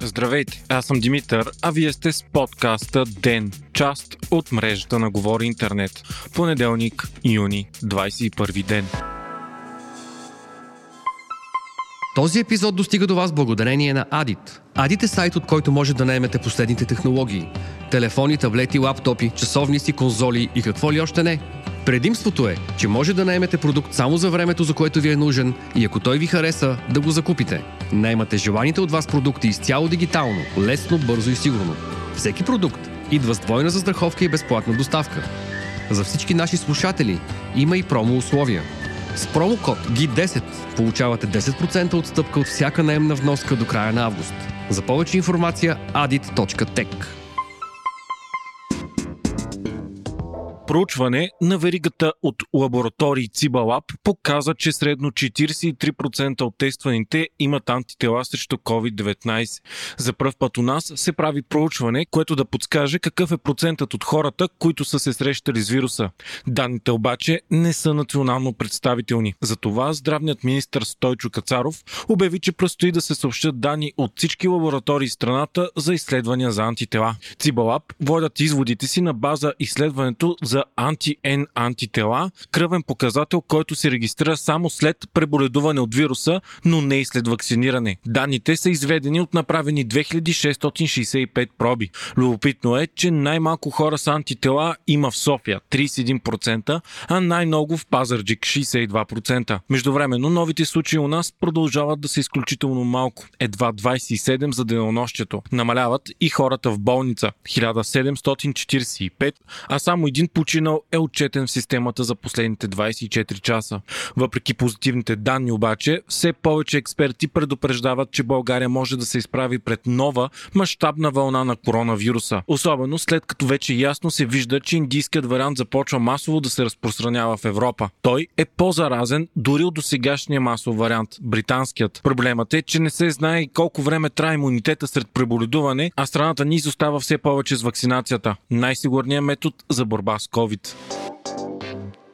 Здравейте, аз съм Димитър, а вие сте с подкаста ДЕН, част от мрежата на Говори Интернет. Понеделник, юни, 21 ден. Този епизод достига до вас благодарение на Adit. Adit е сайт, от който може да наемете последните технологии. Телефони, таблети, лаптопи, часовници, конзоли и какво ли още не. Предимството е, че може да наемете продукт само за времето, за което ви е нужен и ако той ви хареса, да го закупите. Наймате желаните от вас продукти изцяло дигитално, лесно, бързо и сигурно. Всеки продукт идва с двойна застраховка и безплатна доставка. За всички наши слушатели има и промо условия. С промокод GI10 получавате 10% отстъпка от всяка наемна вноска до края на август. За повече информация adit.tech. Проучване на веригата от лаборатории Цибалаб показа, че средно 43% от тестваните имат антитела срещу COVID-19. За пръв път у нас се прави проучване, което да подскаже какъв е процентът от хората, които са се срещали с вируса. Данните обаче не са национално представителни. Затова здравният министр Стойчо Кацаров обяви, че предстои да се съобщат данни от всички лаборатории в страната за изследвания за антитела. Цибалаб водят изводите си на база изследването за анти-Н антитела, кръвен показател, който се регистрира само след преболедуване от вируса, но не и след вакциниране. Данните са изведени от направени 2665 проби. Любопитно е, че най-малко хора с антитела има в София 31%, а най-много в Пазарджик 62%. Междувременно новите случаи у нас продължават да са изключително малко. Едва 27 за денонощието. Намаляват и хората в болница 1745, а само един починал е отчетен в системата за последните 24 часа. Въпреки позитивните данни обаче, все повече експерти предупреждават, че България може да се изправи пред нова мащабна вълна на коронавируса. Особено след като вече ясно се вижда, че индийският вариант започва масово да се разпространява в Европа. Той е по-заразен дори от досегашния масов вариант, британският. Проблемът е, че не се знае колко време трае имунитета сред преболедуване, а страната ни изостава все повече с вакцинацията. Най-сигурният метод за борба с COVID.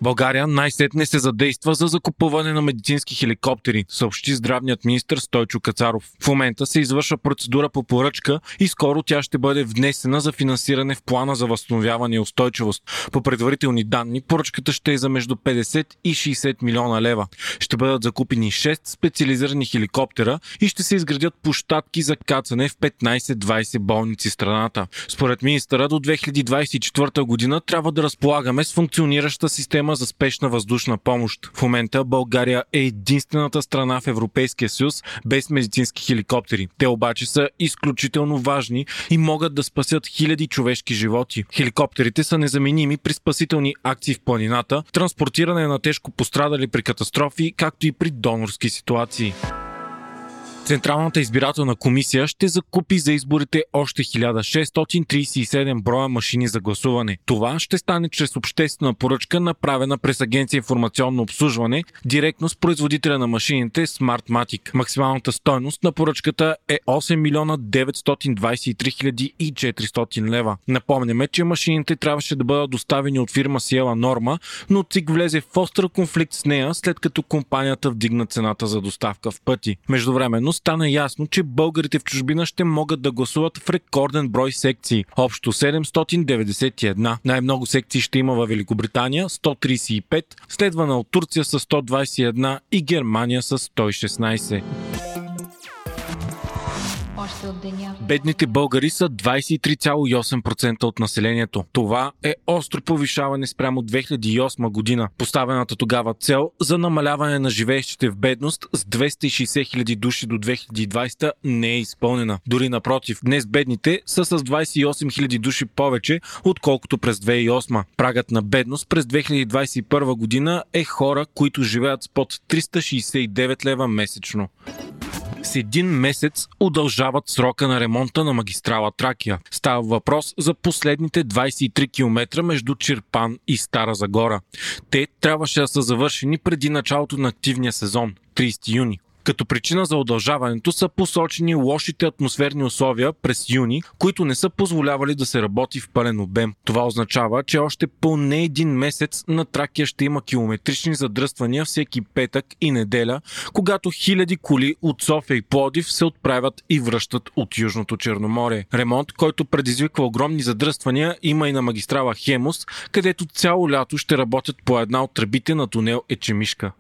България най-сетне се задейства за закупуване на медицински хеликоптери, съобщи здравният министр Стойчо Кацаров. В момента се извършва процедура по поръчка и скоро тя ще бъде внесена за финансиране в плана за възстановяване и устойчивост. По предварителни данни, поръчката ще е за между 50 и 60 милиона лева. Ще бъдат закупени 6 специализирани хеликоптера и ще се изградят площадки за кацане в 15-20 болници страната. Според министъра до 2024 година трябва да разполагаме с функционираща система за спешна въздушна помощ. В момента България е единствената страна в Европейския съюз без медицински хеликоптери. Те обаче са изключително важни и могат да спасят хиляди човешки животи. Хеликоптерите са незаменими при спасителни акции в планината, транспортиране на тежко пострадали при катастрофи, както и при донорски ситуации. Централната избирателна комисия ще закупи за изборите още 1637 броя машини за гласуване. Това ще стане чрез обществена поръчка, направена през Агенция информационно обслужване, директно с производителя на машините Smartmatic. Максималната стойност на поръчката е 8 милиона 923 и 400 лева. Напомняме, че машините трябваше да бъдат доставени от фирма Сиела Норма, но ЦИК влезе в остър конфликт с нея, след като компанията вдигна цената за доставка в пъти. Междувременно стана ясно, че българите в чужбина ще могат да гласуват в рекорден брой секции. Общо 791. Най-много секции ще има във Великобритания 135, следвана от Турция с 121 и Германия с 116 още от деня. Бедните българи са 23,8% от населението. Това е остро повишаване спрямо 2008 година. Поставената тогава цел за намаляване на живеещите в бедност с 260 000 души до 2020 не е изпълнена. Дори напротив, днес бедните са с 28 000 души повече, отколкото през 2008. Прагът на бедност през 2021 година е хора, които живеят с под 369 лева месечно с един месец удължават срока на ремонта на магистрала Тракия. Става въпрос за последните 23 км между Чирпан и Стара Загора. Те трябваше да са завършени преди началото на активния сезон 30 юни. Като причина за удължаването са посочени лошите атмосферни условия през юни, които не са позволявали да се работи в пълен обем. Това означава, че още поне един месец на Тракия ще има километрични задръствания всеки петък и неделя, когато хиляди коли от София и Плодив се отправят и връщат от Южното Черноморие. Ремонт, който предизвиква огромни задръствания, има и на магистрала Хемус, където цяло лято ще работят по една от тръбите на тунел Ечемишка.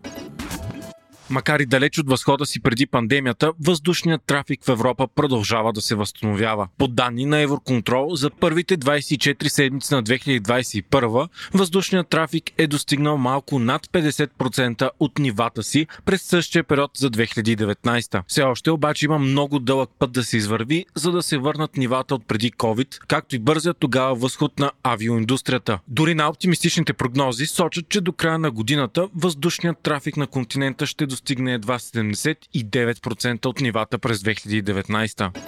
Макар и далеч от възхода си преди пандемията, въздушният трафик в Европа продължава да се възстановява. По данни на Евроконтрол, за първите 24 седмици на 2021 въздушният трафик е достигнал малко над 50% от нивата си през същия период за 2019. Все още обаче има много дълъг път да се извърви, за да се върнат нивата от преди COVID, както и бързият тогава възход на авиоиндустрията. Дори на оптимистичните прогнози сочат, че до края на годината въздушният трафик на континента ще достигне достигне едва 79% от нивата през 2019.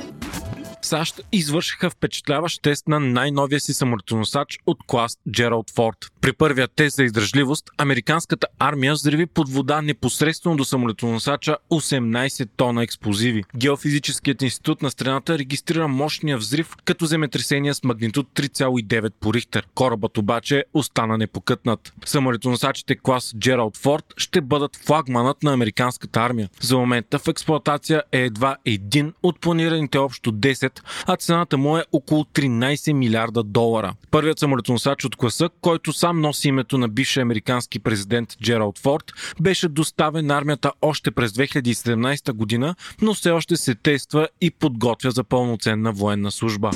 САЩ извършиха впечатляващ тест на най-новия си самолетоносач от клас Джералд Форд. При първия тест за издръжливост, американската армия взриви под вода непосредствено до самолетоносача 18 тона експлозиви. Геофизическият институт на страната регистрира мощния взрив като земетресение с магнитуд 3,9 по Рихтер. Корабът обаче остана непокътнат. Самолетоносачите клас Джералд Форд ще бъдат флагманът на американската армия. За момента в експлоатация е едва един от планираните общо 10 а цената му е около 13 милиарда долара. Първият самолетоносач от класа, който сам носи името на бившия американски президент Джералд Форд, беше доставен на армията още през 2017 година, но все още се тества и подготвя за пълноценна военна служба.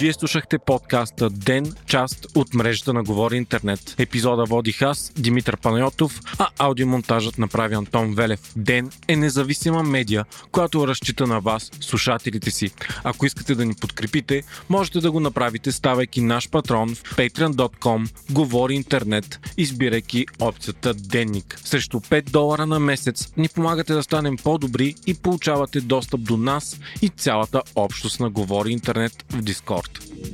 Вие слушахте подкаста Ден, част от мрежата на Говори Интернет. Епизода водих аз, Димитър Панайотов, а аудиомонтажът направи Антон Велев. Ден е независима медия, която разчита на вас, слушателите си. Ако искате да ни подкрепите, можете да го направите ставайки наш патрон в patreon.com Говори Интернет, избирайки опцията Денник. Срещу 5 долара на месец ни помагате да станем по-добри и получавате достъп до нас и цялата общност на Говори Интернет в Дискорд. Thank you.